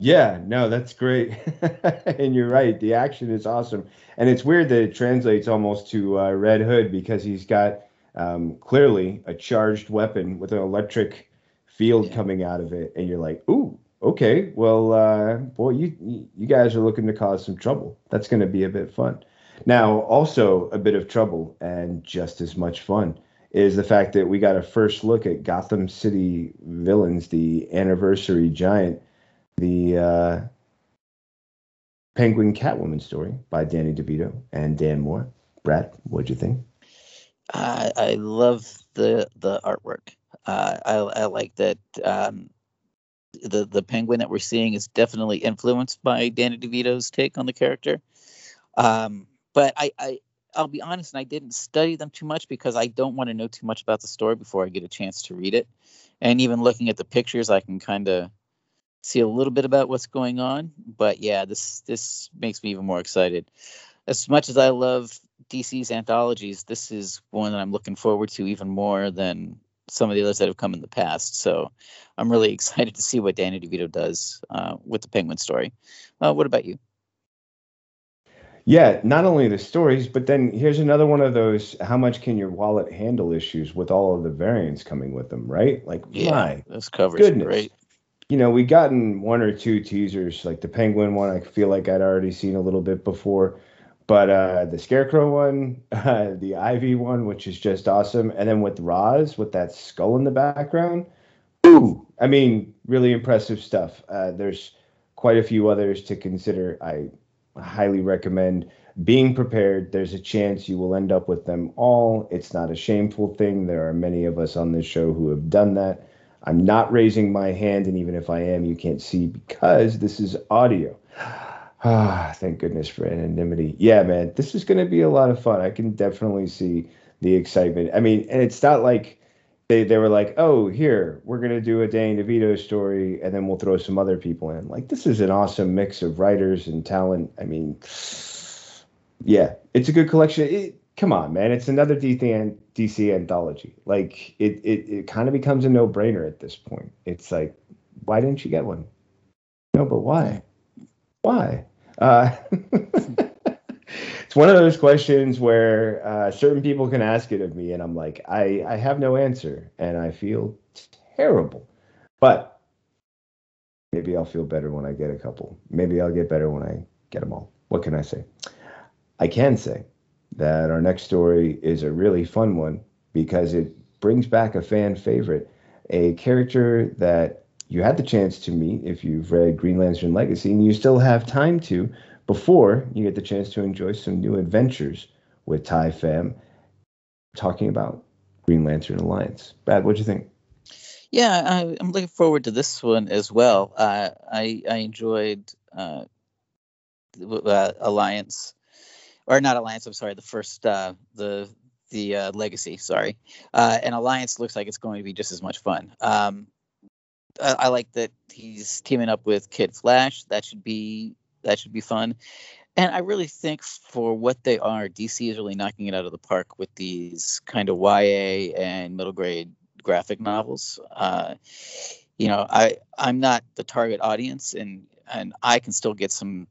Yeah, no, that's great. and you're right. The action is awesome. And it's weird that it translates almost to uh, Red Hood because he's got um, clearly a charged weapon with an electric field yeah. coming out of it. And you're like, ooh, okay, well, uh, boy, you, you guys are looking to cause some trouble. That's going to be a bit fun. Now, also a bit of trouble and just as much fun is the fact that we got a first look at Gotham City villains, the anniversary giant, the uh, Penguin Catwoman story by Danny DeVito and Dan Moore. Brad, what'd you think? Uh, I love the the artwork. Uh, I, I like that um, the the penguin that we're seeing is definitely influenced by Danny DeVito's take on the character. Um, but I, I I'll be honest, and I didn't study them too much because I don't want to know too much about the story before I get a chance to read it. And even looking at the pictures, I can kind of see a little bit about what's going on. But yeah, this this makes me even more excited. As much as I love DC's anthologies, this is one that I'm looking forward to even more than some of the others that have come in the past. So I'm really excited to see what Danny DeVito does uh, with the Penguin story. Uh, what about you? Yeah, not only the stories, but then here's another one of those how much can your wallet handle issues with all of the variants coming with them, right? Like, yeah, my this covers goodness. great. You know, we've gotten one or two teasers, like the penguin one. I feel like I'd already seen a little bit before, but uh, the scarecrow one, uh, the ivy one, which is just awesome, and then with Ra's with that skull in the background. Ooh, I mean, really impressive stuff. Uh, there's quite a few others to consider. I highly recommend being prepared. There's a chance you will end up with them all. It's not a shameful thing. There are many of us on this show who have done that. I'm not raising my hand, and even if I am, you can't see because this is audio. Ah, thank goodness for anonymity. Yeah, man, this is going to be a lot of fun. I can definitely see the excitement. I mean, and it's not like they they were like, oh, here we're gonna do a Danny DeVito story, and then we'll throw some other people in. Like this is an awesome mix of writers and talent. I mean, yeah, it's a good collection. It, come on, man, it's another DC DC anthology. Like it it it kind of becomes a no brainer at this point. It's like, why didn't you get one? No, but why? Why? Uh, it's one of those questions where uh, certain people can ask it of me, and I'm like, I, I have no answer, and I feel terrible. But maybe I'll feel better when I get a couple. Maybe I'll get better when I get them all. What can I say? I can say that our next story is a really fun one because it brings back a fan favorite, a character that you had the chance to meet if you've read Green Lantern Legacy, and you still have time to before you get the chance to enjoy some new adventures with Tai Pham talking about Green Lantern Alliance. Brad, what'd you think? Yeah, I, am looking forward to this one as well. Uh, I I enjoyed uh, uh, Alliance, or not Alliance. I'm sorry, the first uh, the the uh, Legacy. Sorry, uh, and Alliance looks like it's going to be just as much fun. Um, I, I like that he's teaming up with Kid Flash. That should be that should be fun. And I really think for what they are, DC is really knocking it out of the park with these kind of YA and middle grade graphic novels. Uh, you know, I I'm not the target audience, and and I can still get some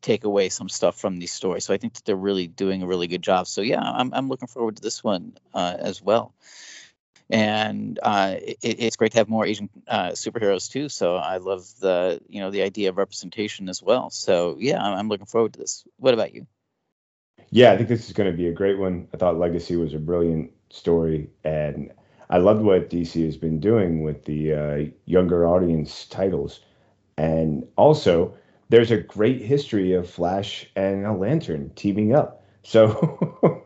take away some stuff from these stories. So I think that they're really doing a really good job. So yeah, I'm I'm looking forward to this one uh, as well and uh, it, it's great to have more Asian uh, superheroes too. So I love the you know the idea of representation as well. So yeah, I'm, looking forward to this. What about you? Yeah, I think this is going to be a great one. I thought Legacy was a brilliant story, and I loved what DC has been doing with the uh, younger audience titles, and also there's a great history of Flash and a Lantern teaming up. So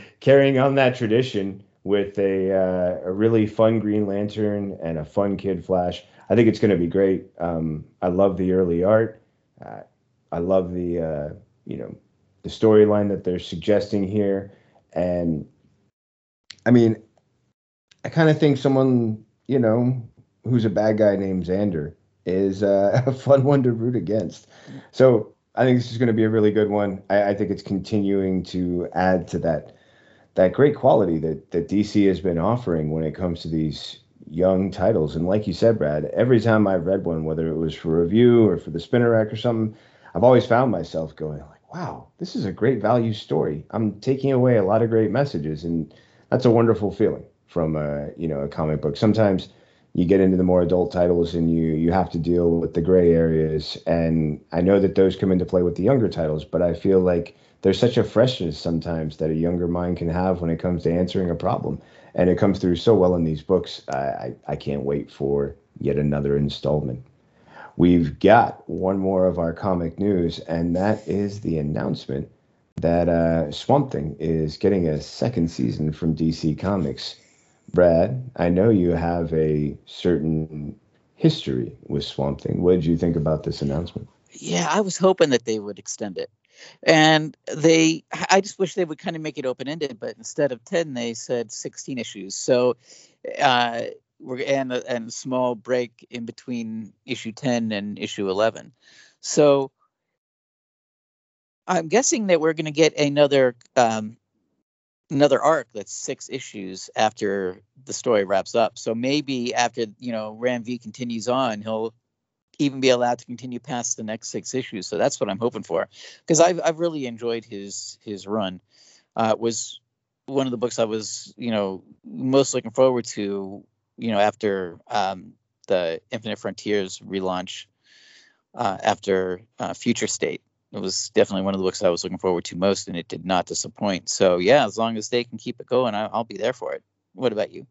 carrying on that tradition with a uh, a really fun Green Lantern and a fun Kid Flash. I think it's going to be great. Um, I love the early art. Uh, I love the uh, you know the storyline that they're suggesting here, and I mean, I kind of think someone you know who's a bad guy named Xander is uh, a fun one to root against. So I think this is going to be a really good one. I, I think it's continuing to add to that that great quality that that DC has been offering when it comes to these young titles. And like you said, Brad, every time I've read one, whether it was for review or for the spinner rack or something, I've always found myself going like, "Wow, this is a great value story. I'm taking away a lot of great messages, and that's a wonderful feeling from a you know a comic book. Sometimes you get into the more adult titles and you you have to deal with the gray areas, and I know that those come into play with the younger titles, but I feel like there's such a freshness sometimes that a younger mind can have when it comes to answering a problem. And it comes through so well in these books. I, I, I can't wait for yet another installment. We've got one more of our comic news, and that is the announcement that uh, Swamp Thing is getting a second season from DC Comics. Brad, I know you have a certain history with Swamp Thing. What did you think about this announcement? Yeah, I was hoping that they would extend it and they i just wish they would kind of make it open ended but instead of 10 they said 16 issues so uh we're and a, and a small break in between issue 10 and issue 11 so i'm guessing that we're going to get another um another arc that's six issues after the story wraps up so maybe after you know ram v continues on he'll even be allowed to continue past the next six issues. So that's what I'm hoping for, because I've I've really enjoyed his his run. Uh, was one of the books I was you know most looking forward to. You know after um, the Infinite Frontiers relaunch, uh, after uh, Future State. It was definitely one of the books I was looking forward to most, and it did not disappoint. So yeah, as long as they can keep it going, I, I'll be there for it. What about you?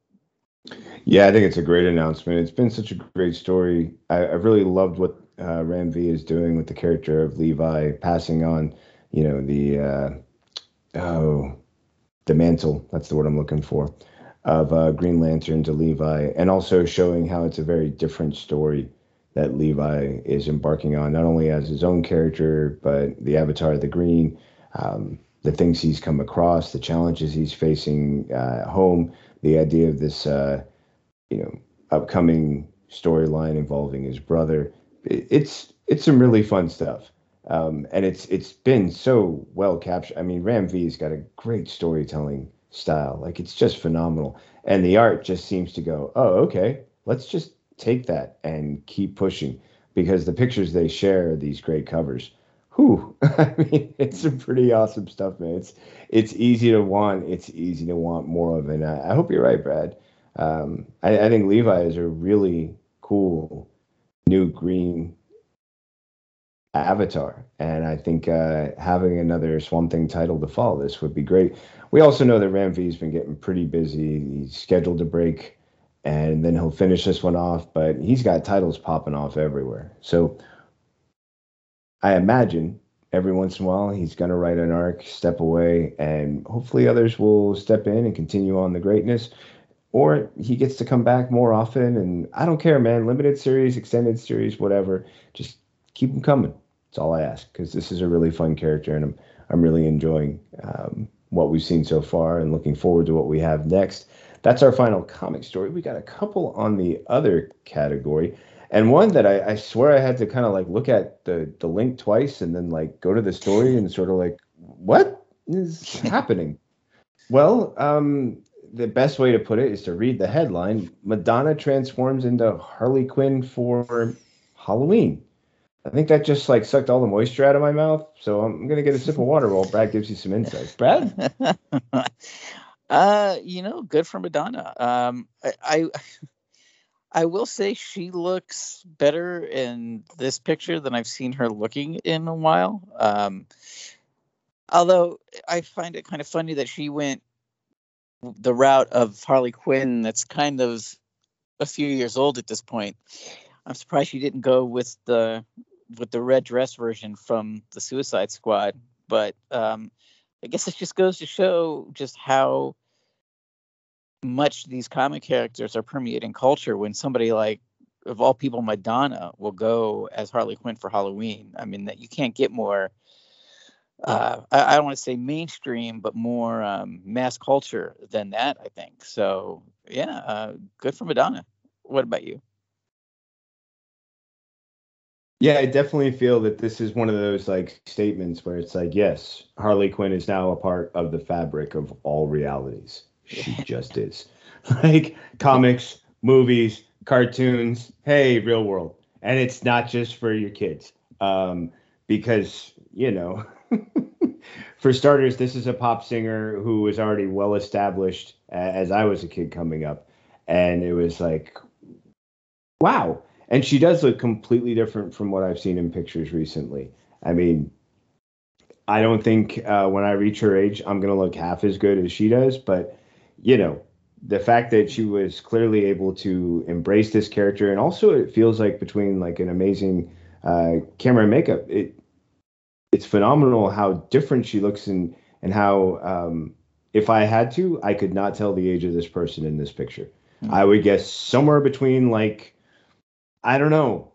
Yeah, I think it's a great announcement. It's been such a great story. I, I really loved what uh, Ram V is doing with the character of Levi, passing on, you know, the uh, oh, the mantle. That's the word I'm looking for of uh, Green Lantern to Levi, and also showing how it's a very different story that Levi is embarking on, not only as his own character, but the Avatar of the Green. Um, the things he's come across, the challenges he's facing uh, at home, the idea of this, uh, you know, upcoming storyline involving his brother. It's it's some really fun stuff, um, and it's it's been so well captured. I mean, Ram V's got a great storytelling style. Like it's just phenomenal, and the art just seems to go, oh, okay, let's just take that and keep pushing because the pictures they share are these great covers whew, I mean, it's some pretty awesome stuff, man. It's it's easy to want. It's easy to want more of, and I, I hope you're right, Brad. Um, I, I think Levi is a really cool new green avatar, and I think uh, having another Swamp Thing title to follow this would be great. We also know that Ram V's been getting pretty busy. He's scheduled to break, and then he'll finish this one off. But he's got titles popping off everywhere, so I imagine every once in a while he's going to write an arc, step away, and hopefully others will step in and continue on the greatness. Or he gets to come back more often. And I don't care, man. Limited series, extended series, whatever. Just keep him coming. That's all I ask because this is a really fun character and I'm, I'm really enjoying um, what we've seen so far and looking forward to what we have next. That's our final comic story. We got a couple on the other category and one that I, I swear I had to kind of like look at the the link twice and then like go to the story and sort of like what is happening? Well, um, the best way to put it is to read the headline: Madonna transforms into Harley Quinn for Halloween. I think that just like sucked all the moisture out of my mouth. So I'm gonna get a sip of water while Brad gives you some insights. Brad. uh, you know, good for Madonna. Um, I, I I will say she looks better in this picture than I've seen her looking in a while. Um, although I find it kind of funny that she went the route of Harley Quinn that's kind of a few years old at this point. I'm surprised she didn't go with the with the red dress version from the Suicide Squad, but um, I guess it just goes to show just how much these comic characters are permeating culture when somebody like of all people madonna will go as harley quinn for halloween. I mean that you can't get more uh, I, I, don't want to say mainstream but more um, mass culture than that i think. So yeah uh, good for madonna. What about you yeah i definitely feel that this is one of those like statements where it's like yes harley quinn is now a part of the fabric of all realities she just is. Like comics, movies, cartoons, hey, real world. And it's not just for your kids. Um, because, you know, for starters, this is a pop singer who was already well established as I was a kid coming up. And it was like, wow. And she does look completely different from what I've seen in pictures recently. I mean, I don't think uh, when I reach her age, I'm going to look half as good as she does, but you know, the fact that she was clearly able to embrace this character, and also it feels like between like an amazing uh, camera and makeup, it it's phenomenal how different she looks and and how um, if I had to, I could not tell the age of this person in this picture. Mm-hmm. I would guess somewhere between like I don't know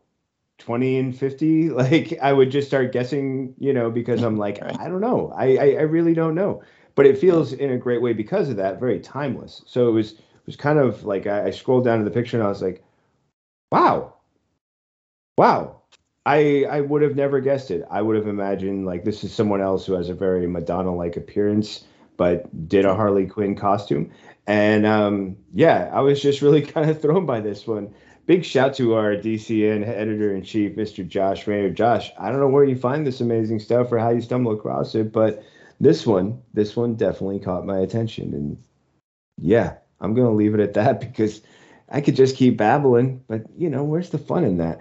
20 and 50 like i would just start guessing you know because i'm like i don't know I, I, I really don't know but it feels in a great way because of that very timeless. So it was it was kind of like I, I scrolled down to the picture and I was like, wow, wow. I I would have never guessed it. I would have imagined like this is someone else who has a very Madonna like appearance, but did a Harley Quinn costume. And um, yeah, I was just really kind of thrown by this one. Big shout to our DCN editor in chief, Mr. Josh Rayner. Josh, I don't know where you find this amazing stuff or how you stumble across it, but this one, this one definitely caught my attention, and yeah, I'm gonna leave it at that because I could just keep babbling, but you know, where's the fun in that?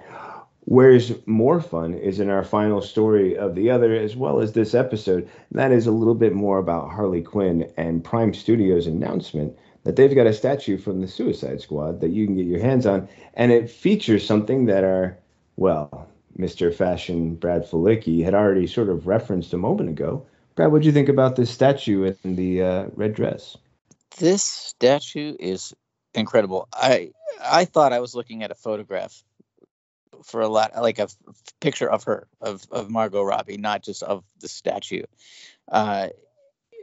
Where's more fun is in our final story of the other, as well as this episode. That is a little bit more about Harley Quinn and Prime Studios' announcement that they've got a statue from the Suicide Squad that you can get your hands on, and it features something that our well, Mr. Fashion Brad Felicki had already sort of referenced a moment ago, Brad, what do you think about this statue in the uh, red dress? This statue is incredible. I I thought I was looking at a photograph for a lot, like a f- picture of her, of of Margot Robbie, not just of the statue. Uh,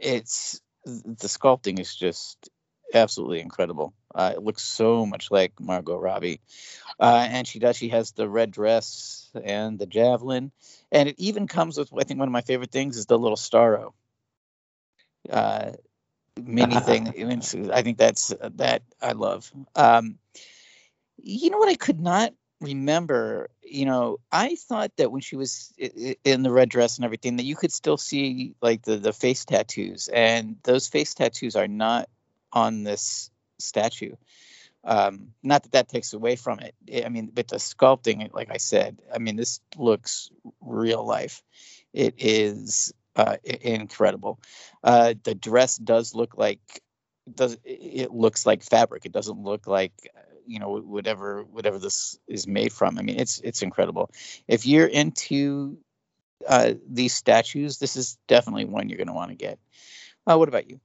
it's the sculpting is just absolutely incredible. Uh, it looks so much like Margot Robbie, uh, and she does. She has the red dress and the javelin, and it even comes with. I think one of my favorite things is the little Starro. Uh, mini thing. I think that's that I love. Um, you know what I could not remember. You know, I thought that when she was in the red dress and everything, that you could still see like the the face tattoos, and those face tattoos are not on this statue. Um, not that that takes away from it. I mean, but the sculpting, like I said, I mean, this looks real life. It is uh, incredible. Uh, the dress does look like does it looks like fabric. It doesn't look like you know whatever whatever this is made from. I mean, it's it's incredible. If you're into uh, these statues, this is definitely one you're going to want to get. Uh, what about you?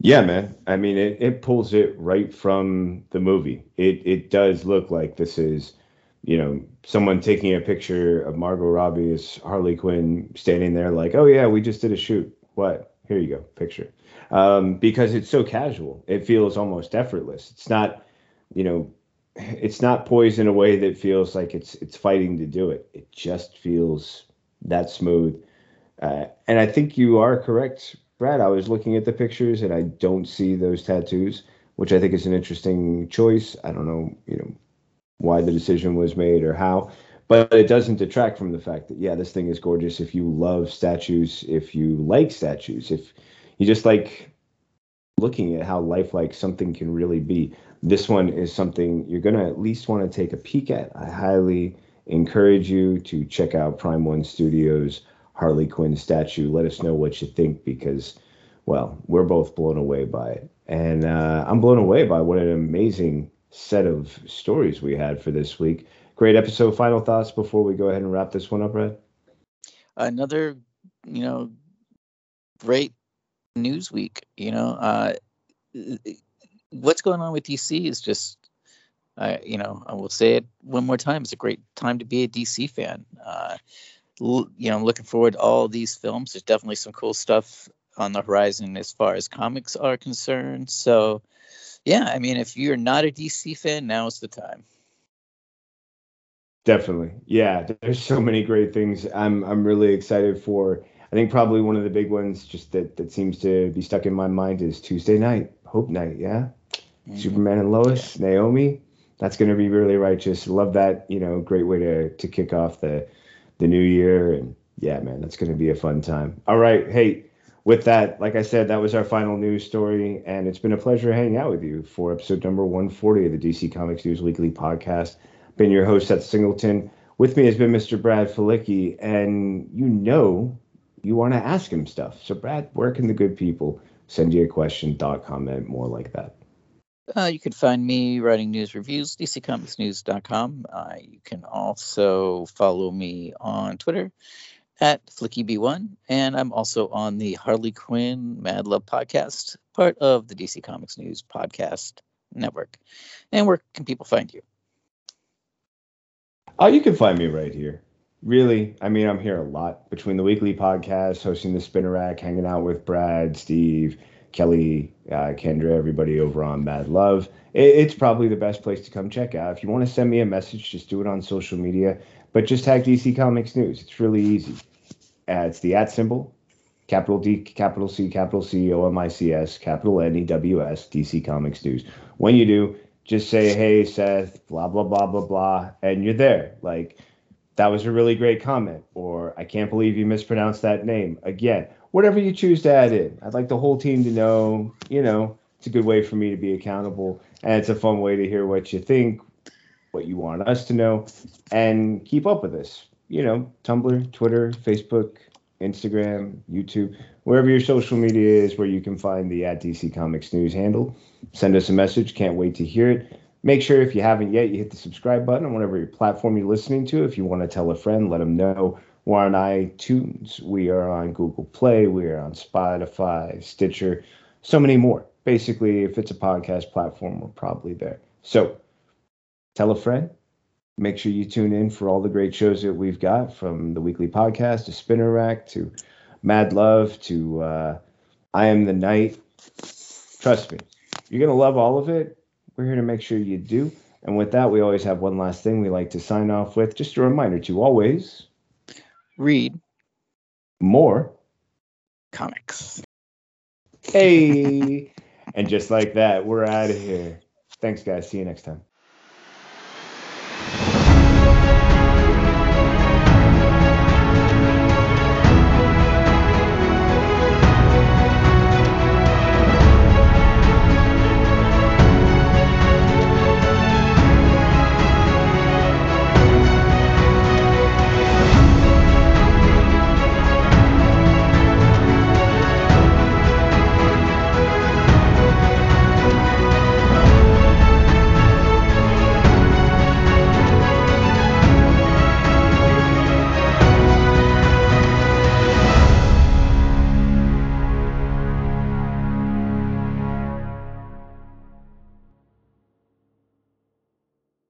Yeah, man. I mean, it, it pulls it right from the movie. It it does look like this is, you know, someone taking a picture of Margot Robbie as Harley Quinn standing there like, oh yeah, we just did a shoot. What? Here you go, picture. Um, because it's so casual. It feels almost effortless. It's not, you know, it's not poised in a way that feels like it's it's fighting to do it. It just feels that smooth. Uh, and I think you are correct Brad, I was looking at the pictures and I don't see those tattoos, which I think is an interesting choice. I don't know, you know, why the decision was made or how, but it doesn't detract from the fact that yeah, this thing is gorgeous. If you love statues, if you like statues, if you just like looking at how lifelike something can really be, this one is something you're gonna at least want to take a peek at. I highly encourage you to check out Prime One Studios Harley Quinn statue. Let us know what you think because, well, we're both blown away by it. And uh, I'm blown away by what an amazing set of stories we had for this week. Great episode. Final thoughts before we go ahead and wrap this one up, Red? Another, you know, great news week. You know, uh, what's going on with DC is just, uh, you know, I will say it one more time. It's a great time to be a DC fan. Uh, you know, I'm looking forward to all these films. There's definitely some cool stuff on the horizon as far as comics are concerned. So, yeah, I mean, if you're not a DC fan, now is the time. Definitely, yeah. There's so many great things. I'm I'm really excited for. I think probably one of the big ones, just that that seems to be stuck in my mind, is Tuesday night, Hope Night. Yeah, mm-hmm. Superman and Lois, yeah. Naomi. That's going to be really righteous. Love that. You know, great way to to kick off the the new year. And yeah, man, that's going to be a fun time. All right. Hey, with that, like I said, that was our final news story. And it's been a pleasure hanging out with you for episode number 140 of the DC Comics News Weekly podcast. Been your host, Seth Singleton. With me has been Mr. Brad Felicki. And you know you want to ask him stuff. So, Brad, where can the good people send you a question, dot comment, more like that? Uh, you can find me writing news reviews, dccomicsnews.com. Uh, you can also follow me on Twitter at FlickyB1, and I'm also on the Harley Quinn Mad Love podcast, part of the DC Comics News podcast network. And where can people find you? Oh, you can find me right here. Really, I mean, I'm here a lot between the weekly podcast, hosting the Spinner Rack, hanging out with Brad, Steve, Kelly, uh, Kendra, everybody over on Mad Love. It, it's probably the best place to come check out. If you want to send me a message, just do it on social media, but just tag DC Comics News. It's really easy. Uh, it's the at symbol, capital D, capital C, capital C, O M I C S, capital N E W S, DC Comics News. When you do, just say, hey, Seth, blah, blah, blah, blah, blah, and you're there. Like, that was a really great comment, or I can't believe you mispronounced that name. Again, whatever you choose to add in. I'd like the whole team to know, you know, it's a good way for me to be accountable. And it's a fun way to hear what you think, what you want us to know, and keep up with us. You know, Tumblr, Twitter, Facebook, Instagram, YouTube, wherever your social media is where you can find the at DC Comics News handle. Send us a message. Can't wait to hear it. Make sure if you haven't yet, you hit the subscribe button on whatever your platform you're listening to. If you want to tell a friend, let them know we're on iTunes. We are on Google Play. We are on Spotify, Stitcher, so many more. Basically, if it's a podcast platform, we're probably there. So tell a friend. Make sure you tune in for all the great shows that we've got from the weekly podcast to Spinner Rack to Mad Love to uh, I Am the Night. Trust me, you're going to love all of it. We're here to make sure you do. And with that, we always have one last thing we like to sign off with. Just a reminder to always read more comics. Hey. and just like that, we're out of here. Thanks, guys. See you next time.